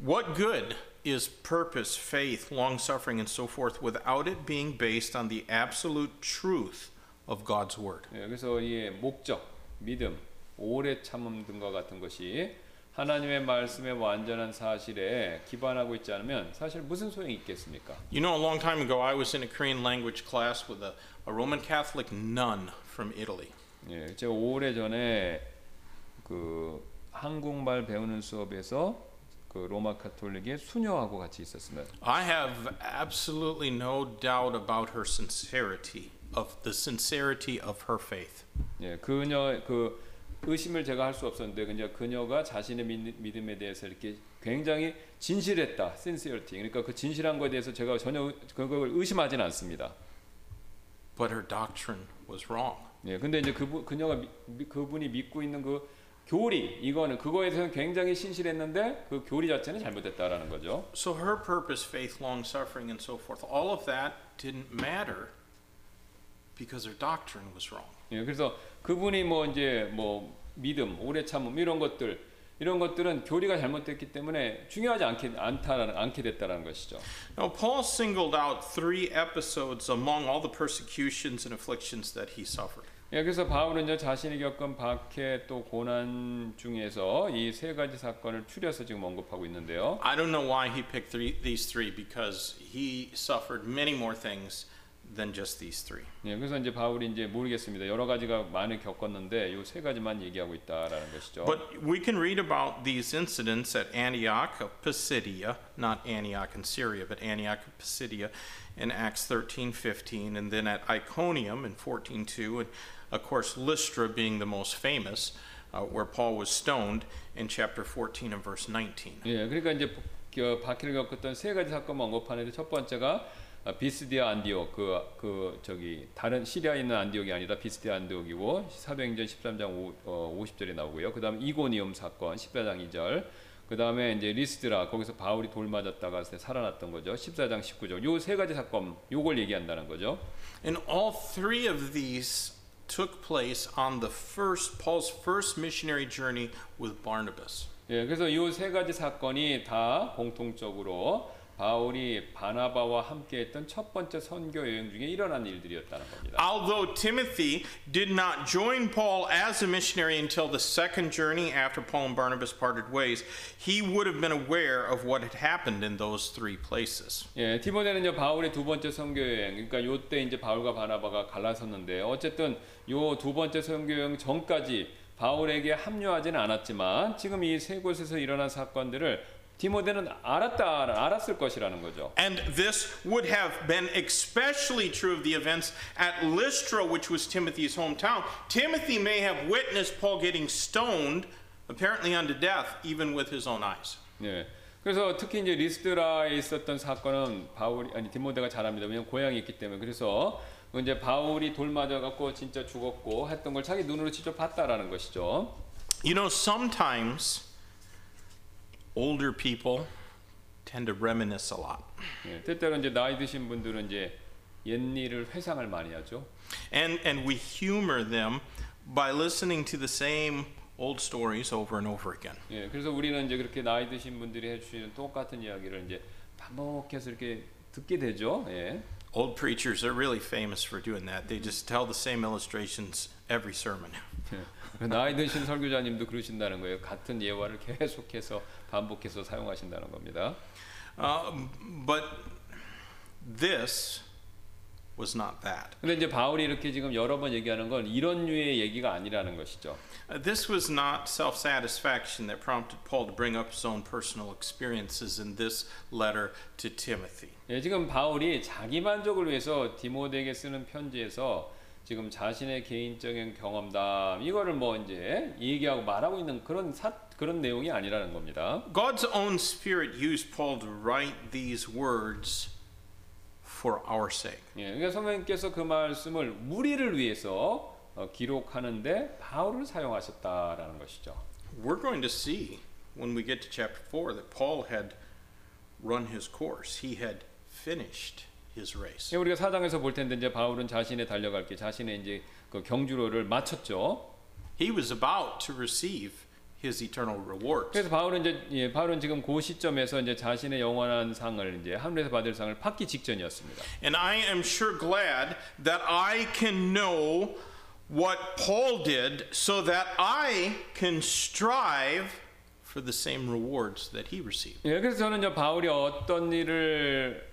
What good is purpose, faith, long suffering, and so forth without it being based on the absolute truth of God's word?
예, 그래서 이 목적, 믿음, 오래 참음 등과 같은 것이 하나님의 말씀의 완전한 사실에 기반하고 있지 않으면 사실 무슨 소용이 있겠습니까?
You know, a long time ago, I was in a Korean language class with a, a Roman Catholic nun from Italy.
예, 제가 오래 전에 그 한국말 배우는 수업에서 그 로마 카톨릭의 수녀하고 같이 있었습니다.
I have absolutely no doubt about her sincerity, of the sincerity of her faith.
예, 그녀 그 의심을 제가 할 수 없었는데 그냥 그녀가 자신의 믿- 믿음에 대해서 이렇게 굉장히 진실했다, sincerity. 그러니까 그 진실한 거에 대해서 제가 전혀 의- 그걸 의심하진 않습니다.
But her doctrine was wrong.
예, 근데 이제 그분 그녀가 미, 미- 그분이 믿고 있는 그 교리 이거는 그거에 대해서는 굉장히 신실했는데 그 교리 자체는 잘못됐다라는 거죠.
So her purpose, faith, long suffering, and so forth, all of that didn't matter because her doctrine was wrong.
예, 그래서 그분이 뭐 이제 뭐 믿음, 오래 참음 이런 것들 이런 것들은 교리가 잘못됐기 때문에 중요하지 않게 않다라는 않게 됐다라는 것이죠.
Now, Paul singled out three episodes among all the persecutions and afflictions that he suffered.
예, 그래서 바울은 이제 자신이 겪은 박해 또 고난 중에서 이 세 가지 사건을 추려서 지금 언급하고 있는데요.
I don't know why he picked three, these three because he suffered many more things than just these three.
예, 그래서 이제 바울이 이제 모르겠습니다. 여러 가지가 많이 겪었는데 요 세 가지만 얘기하고 있다라는 것이죠.
But we can read about these incidents at Antioch of Pisidia, not Antioch in Syria, but Antioch of Pisidia in Acts 13 15, and then at Iconium in 14 2, and of course Lystra being the most famous, uh, where Paul was stoned in chapter 14 and verse 19.
예, 그러니까 이제 그 박해를 겪었던 세 가지 사건만 언급하는데 첫 번째가 아, 비스디아 안디옥 그, 그 저기 다른 시리아에 있는 안디옥이 아니라 비스디아 안디옥이고 사도행전 13장 5, 어, 50절에 나오고요. 그다음 이고니움 사건 14장 2절. 그다음에 이제 리스드라 거기서 바울이 돌 맞았다가 살아났던 거죠. 14장 19절. 요 세 가지 사건 요걸 얘기한다는 거죠.
And all three of these took place on the first Paul's first missionary journey with Barnabas.
예, 그래서 이세 가지 사건이 다 공통적으로 바울이 바나바와 함께했던 첫 번째 선교 여행 중에 일어난 일들이었다는 겁니다.
Although Timothy did not join Paul as a missionary until the second journey after Paul and Barnabas parted ways, he would have been aware of what had happened in those three places.
예, 티모데는 이제 바울의 두 번째 선교 여행, 그러니까 요때 이제 바울과 바나바가 갈라섰는데 어쨌든 요 두 번째 선교 여행 전까지 바울에게 합류하지는 않았지만 지금 이 세 곳에서 일어난 사건들을 디모데는 알았다, 알았을 것이라는 거죠.
And this would have been especially true of the events at Lystra, which was Timothy's hometown. Timothy may have witnessed Paul getting stoned, apparently unto death, even with his own eyes.
예. 그래서 특히 이제 리스드라에 있었던 사건은 바울이 아니 디모데가 잘합니다. 왜냐면 고향이 있기 때문에. 그래서 이제 바울이 돌 맞아 갖고 진짜 죽었고 했던 걸 자기 눈으로 직접 봤다라는 것이죠.
You know, sometimes older people tend to reminisce a lot.
예. 때때로 이제 나이 드신 분들은 이제 옛일을 회상을 많이 하죠.
And, and we humor them by listening to the same old stories over and over again.
예. 그래서 우리는 이제 그렇게 나이 드신 분들이 해주시는 똑같은 이야기를 이제 반복해서 이렇게 듣게 되죠. 예.
Old preachers are really famous for doing that. They just tell the same illustrations every sermon.
예. 나이 드신 설교자님도 그러신다는 거예요. 같은 예화를 계속해서 반복해서 사용하신다는 겁니다.
Um, but this was not that.
근데 이제 바울이 이렇게 지금 여러 번 얘기하는 건 이런 류의 얘기가 아니라는 것이죠.
Uh, this was not self satisfaction that prompted Paul to bring up his own personal experiences in this letter to Timothy.
예, 지금 바울이 자기 만족을 위해서 디모데에게 쓰는 편지에서 지금 자신의 개인적인 경험담 이거를 뭐 이제 얘기하고 말하고 있는 그런 사, 그런 내용이 아니라는 겁니다.
God's own Spirit used Paul to write these words for our sake.
예, 그러니까 성령님께서 그 말씀을 우리를 위해서 어, 기록하는데 바울을 사용하셨다라는 것이죠.
We're going to see when we get to chapter 4 that Paul had run his course, he had finished his race.
예, 우리가 사장에서 볼 텐데 이제 바울은 자신의 달려갈 길, 자신의 이제 그 경주로를 마쳤죠.
He was about to receive his eternal rewards.
그래서 바울은 이제 예, 바울은 지금 그 시점에서 이제 자신의 영원한 상을 이제 하늘에서 받을 상을 받기 직전이었습니다.
And I am sure glad that I can know what Paul did so that I can strive for the same rewards that he received.
예, 그래서 저는 이제 바울이 어떤 일을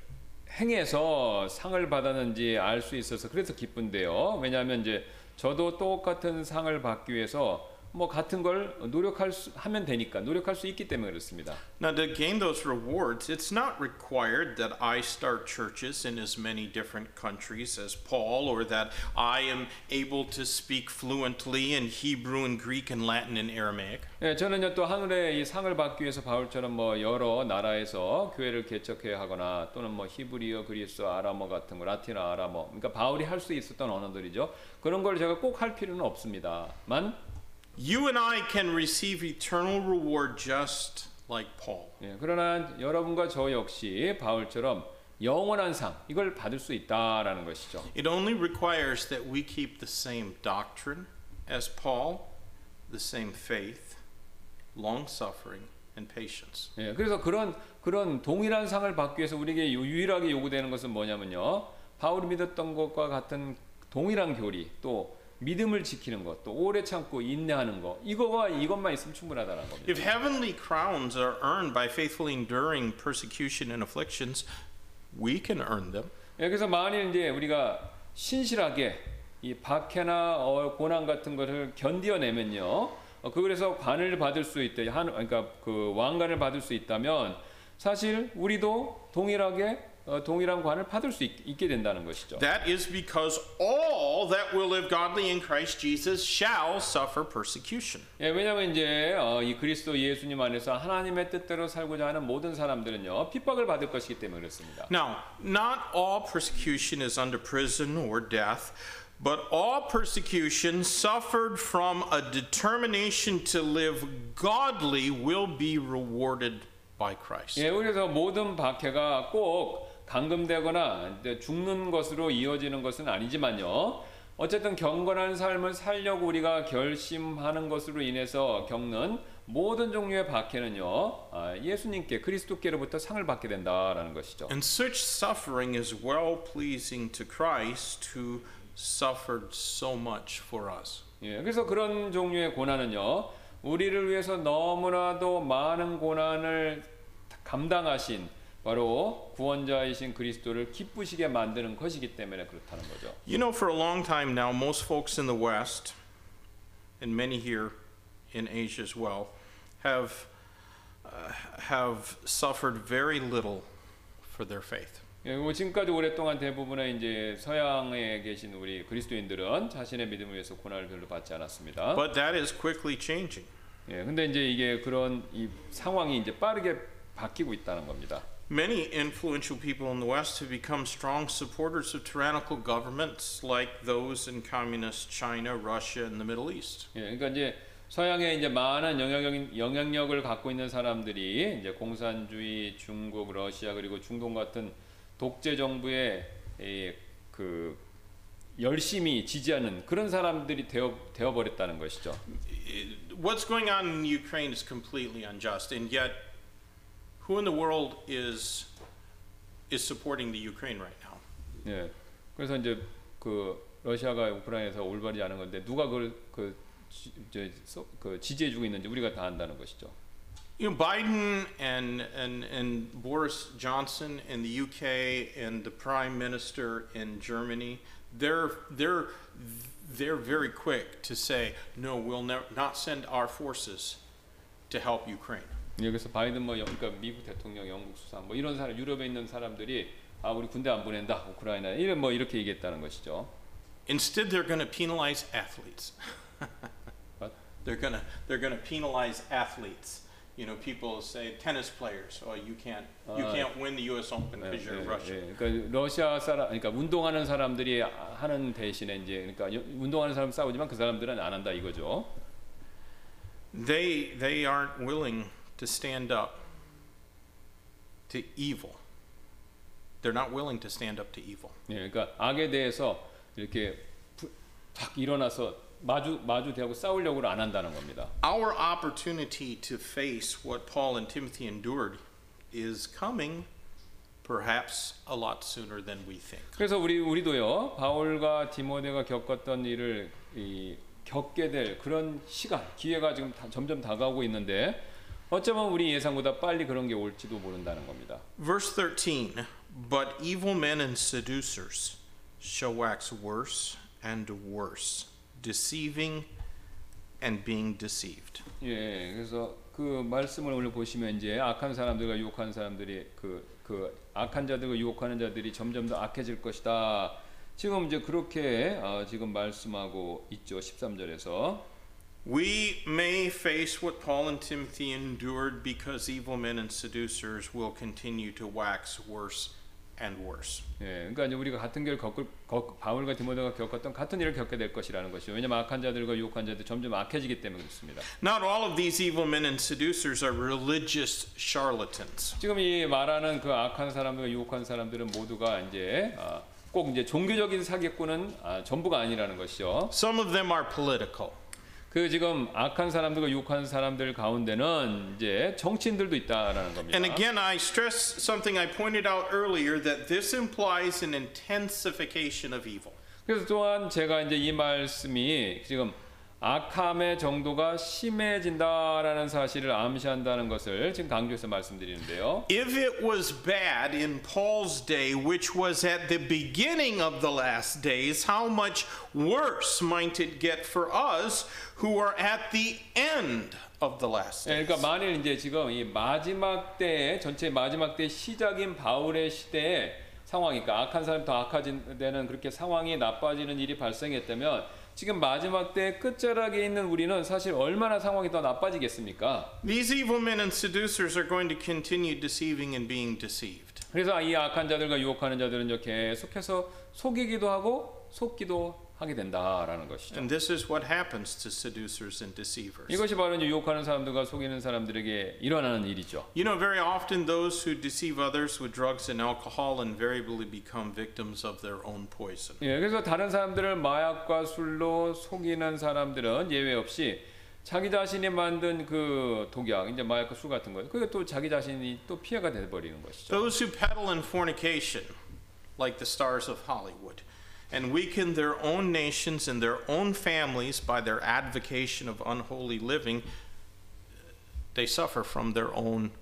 행해서 상을 받았는지 알 수 있어서 그래서 기쁜데요. 왜냐하면 이제 저도 똑같은 상을 받기 위해서 뭐 같은 걸 노력할 수 하면 되니까 노력할 수 있기 때문에 그렇습니다.
Now, to gain those rewards, it's not required that I start churches in as many different countries as Paul, or that I am able to speak fluently in Hebrew and Greek and Latin and Aramaic.
예, 저는요 또 하늘의 이 상을 받기 위해서 바울처럼 뭐 여러 나라에서 교회를 개척해야 하거나 또는 뭐 히브리어, 그리스어, 아람어 같은 거, 라틴어, 아람어, 그러니까 바울이 할 수 있었던 언어들이죠. 그런 걸 제가 꼭 할 필요는 없습니다만
You and I can receive eternal reward just like Paul.
예, 그러나 여러분과 저 역시 바울처럼 영원한 상 이걸 받을 수 있다라는 것이죠.
It only requires that we keep the same doctrine as Paul, the same faith, long suffering, and patience.
예, 그래서 그런 그런 동일한 상을 받기 위해서 우리에게 유- 유일하게 요구되는 것은 뭐냐면요. 바울이 믿었던 것과 같은 동일한 교리, 또 믿음을 지키는 것, 또 오래 참고 인내하는 것, 이거가 이것만 있으면 충분하다는 겁니다.
If heavenly crowns are earned by faithfully enduring persecution and afflictions, we can earn them.
예, 그래서 만일 이제 우리가 신실하게 이 박해나 어, 고난 같은 것을 견디어내면요, 어, 그래서 관을 받을 수 있다, 한 그러니까 그 왕관을 받을 수 있다면 사실 우리도 동일하게 어, 동일한 관을 받을 수 있, 게 된다는 것이죠.
That is because all that will live godly in Christ Jesus shall suffer persecution.
예, 왜냐하면 이제 어, 이 그리스도 예수님 안에서 하나님의 뜻대로 살고자 하는 모든 사람들은요 핍박을 받을 것이기 때문에 그렇습니다.
Now, not all persecution is under prison or death, but all persecution suffered from a determination to live godly will be rewarded by Christ.
예, 그래서 모든 박해가 꼭 감금되거나 죽는 것으로 이어지는 것은 아니지만요. 어쨌든 경건한 삶을 살려고 우리가 결심하는 것으로 인해서 겪는 모든 종류의 박해는요, 아, 예수님께 그리스도께로부터 상을 받게 된다라는 것이죠.
And such suffering is well pleasing to Christ who suffered so much for us.
예, 그래서 그런 종류의 고난은요, 우리를 위해서 너무나도 많은 고난을 감당하신 바로 구원자이신 그리스도를 기쁘시게 만드는 것이기 때문에 그렇다는 거죠.
You know, for a long time now, most folks in the West, and many here in Asia as well, have uh, have suffered very little for their faith.
예, 뭐 지금까지 오랫동안 대부분의 이제 서양에 계신 우리 그리스도인들은 자신의 믿음을 위해서 고난을 별로 받지 않았습니다.
But that is quickly changing.
예, 근데 이제 이게 그런 이 상황이 이제 빠르게 바뀌고 있다는 겁니다.
Many influential people in the West have become strong supporters of tyrannical governments like those in communist China, Russia, and the Middle East.
예, 그러니까 이제 서양에 이제 많은 영향력, 영향력을 갖고 있는 사람들이 이제 공산주의, 중국, 러시아 그리고 중동 같은 독재 정부의 이, 그 열심히 지지하는 그런 사람들이 되어 되어 버렸다는 것이죠.
What's going on in Ukraine is completely unjust, and yet, who in the world is is supporting the Ukraine right now?
예. 그래서 이제 그 러시아가 우크라이나에서 올바르지 않은 건데 누가 그걸 그, 지, 저, 서- 그 지지해주고 있는지 우리가 다 안다는 것이죠.
You know, Biden and, and, and Boris Johnson in the UK and the Prime Minister in Germany, they're, they're, they're very quick to say, no, we'll never, not send our forces to help Ukraine.
여기서 바이든 뭐 영- 그러니까 미국 대통령, 영국 수상 뭐 이런 사람 유럽에 있는 사람들이 아 우리 군대 안 보낸다 우크라이나 이런 뭐 이렇게 얘기했다는 것이죠.
Instead, they're going to penalize athletes. They're going to they're going to penalize athletes. You know, people say tennis players, oh, you can't you
Ah.
can't win the U.S. Open
예,
because you're
예,
Russian.
예. 그러니까 러시아 사람, 그러니까 운동하는 사람들이 하는 대신에 이제 그러니까 여- 운동하는 사람 싸우지만 그 사람들은 안 한다 이거죠.
They they aren't willing to stand up to evil. They're not willing to stand up to evil.
예, 그러니까 악에 대해서 이렇게 부- 탁 일어나서 마주 마주 대하고 싸우려고 안 한다는 겁니다.
Our opportunity to face what Paul and Timothy endured is coming perhaps a lot sooner than we think.
그래서 우리 우리도요 바울과 디모데가 겪었던 일을 이, 겪게 될 그런 시간 기회가 지금 다- 점점 다가오고 있는데 어쩌면 우리 예상보다 빨리 그런 게 올지도 모른다는 겁니다.
Verse 13 But evil men and seducers shall wax worse and worse, deceiving and being deceived.
예, 그래서 그 말씀을 오늘 보시면 이제 악한 사람들과 유혹하는 사람들이 그, 그 악한 자들과 유혹하는 자들이 점점 더 악해질 것이다. 지금 이제 그렇게 어, 지금 말씀하고 있죠. 13절에서
We may face what Paul and Timothy endured because evil men and seducers will continue to wax worse and worse.
예, 그러니까 이제 우리가 같은 길을 겪을 겪, 바울과 디모데가 겪었던 같은 일을 겪게 될 것이라는 것이죠. 왜냐하면 악한 자들과 유혹한 자들이 점점 악해지기 때문에 그렇습니다.
Not all of these evil men and seducers are religious charlatans.
지금 이 말하는 그 악한 사람들과 유혹한 사람들은 모두가 이제 아, 꼭 이제 종교적인 사기꾼은 아, 전부가 아니라는 것이죠.
Some of them are political.
그 지금 악한 사람들과 유혹하는 사람들 가운데는 이제 정치인들도 있다라는 겁니다.
And again, I stress something I pointed out earlier that this implies an intensification of evil.
그래서 또한 제가 이제 이 말씀이 지금 악함의 정도가 심해진다라는 사실을 암시한다는 것을 지금 강조해서 말씀드리는데요.
If it was bad in Paul's day, which was at the beginning of the last days, how much worse might it get for us who are at the end of the last
예,
days?
그러니까 만일 이제 지금 이 마지막 때에 전체 마지막 때 시작인 바울의 시대에 상황이니까 악한 사람이 더 악화되는 그렇게 상황이 나빠지는 일이 발생했다면 지금 마지막 때 끝자락에 있는 우리는 사실 얼마나 상황이 더 나빠지겠습니까?
These evil men and seducers are going to continue deceiving and being deceived.
그래서 이 악한 자들과 유혹하는 자들은 계속해서 속이기도 하고 속기도 하게 된다라는 것이죠.
And this is what happens to seducers and deceivers.
이것이 바로 유혹하는 사람들과 속이는 사람들에게 일어나는 일이죠.
You know, very often those who deceive others with drugs and alcohol invariably become victims of their own poison.
예, 그래서 다른 사람들을 마약과 술로 속이는 사람들은 예외 없이 자기 자신이 만든 그 독약, 이제 마약과 술 같은 거, 그게 또 자기 자신이 또 피해가 돼 버리는 것이죠.
Those who peddle in fornication, like the stars of Hollywood, and weaken their own nations and their own families by their advocation of unholy living, they suffer from their own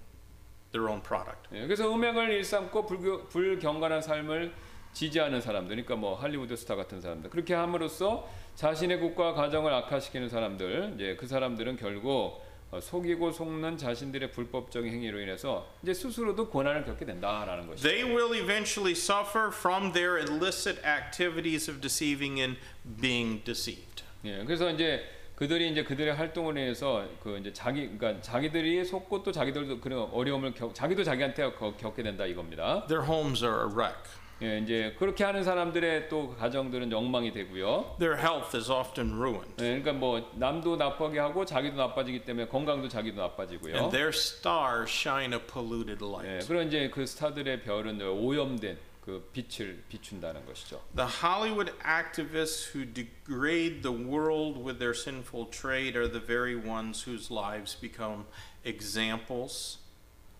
their own product.
예, 그래서 음행을 일삼고 불교, 불경건한 삶을 지지하는 사람들, 그러니까 뭐 할리우드 스타 같은 사람들, 그렇게 함으로써 자신의 국가 가정을 악화시키는 사람들, 이제 그 사람들은 결국 어, 속이고 속는 자신들의 불법적인 행위로 인해서 이제 스스로도 고난을 겪게 된다라는 것이죠.
They will eventually suffer from their illicit activities of deceiving and being deceived.
예, 그래서 이제 그들이 이제 그들의 활동을 위해서 그 이제 자기 그러니까 자기들이 속고 또 자기들도 그런 어려움을 겪 자기도 자기한테 겪- 겪게 된다 이겁니다.
Their homes are a wreck.
예, 이제 그렇게 하는 사람들의 또 가정들은 엉망이 되고요.
Their health is often ruined.
예, 그러니까 뭐 남도 나쁘게 하고 자기도 나빠지기 때문에 건강도 자기도
And
나빠지고요.
their stars shine a polluted
예,
light.
그런 이제 그 스타들의 별은 오염된 그 빛을 비춘다는 것이죠.
The Hollywood activists who degrade the world with their sinful trade are the very ones whose lives become examples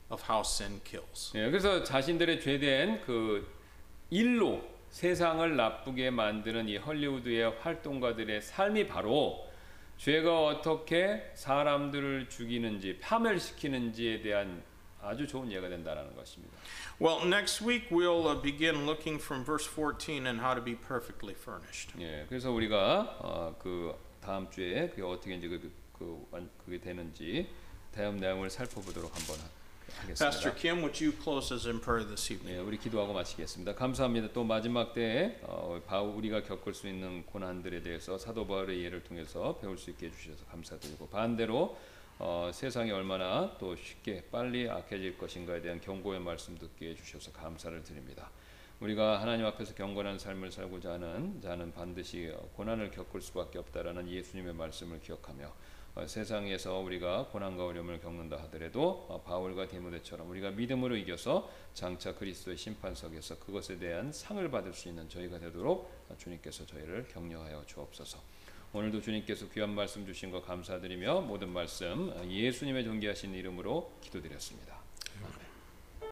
of how sin kills.
예, 그래서 자신들의 죄된 그 일로 세상을 나쁘게 만드는 이 헐리우드의 활동가들의 삶이 바로 죄가 어떻게 사람들을 죽이는지 파멸시키는지에 대한 아주 좋은 예가 된다는 것입니다.
Well, next week we'll uh, begin looking from verse 14 and how to be perfectly furnished.
예, 그래서 우리가 어, 그 다음 주에 그게 어떻게 이제 그, 그 완- 그게 되는지 다음 내용을 살펴보도록 한번 하-
Pastor
하겠습니다.
Kim, would you close us in prayer this evening?
예, 우리 기도하고 마치겠습니다. 감사합니다. 또 마지막 때에 어, 바울 우리가 겪을 수 있는 고난들에 대해서 사도 바울의 예를 통해서 배울 수 있게 해주셔서 감사드리고 반대로 어, 세상이 얼마나 또 쉽게 빨리 악해질 것인가에 대한 경고의 말씀 듣게 해주셔서 감사를 드립니다. 우리가 하나님 앞에서 경건한 삶을 살고자 하는 자는 반드시 어, 고난을 겪을 수밖에 없다라는 예수님의 말씀을 기억하며 어, 세상에서 우리가 고난과 어려움을 겪는다 하더라도 어, 바울과 디모데처럼 우리가 믿음으로 이겨서 장차 그리스도의 심판석에서 그것에 대한 상을 받을 수 있는 저희가 되도록 어, 주님께서 저희를 격려하여 주옵소서. 오늘도 주님께서 귀한 말씀 주신 거 감사드리며 모든 말씀 어, 예수님의 존귀하신 이름으로 기도드렸습니다.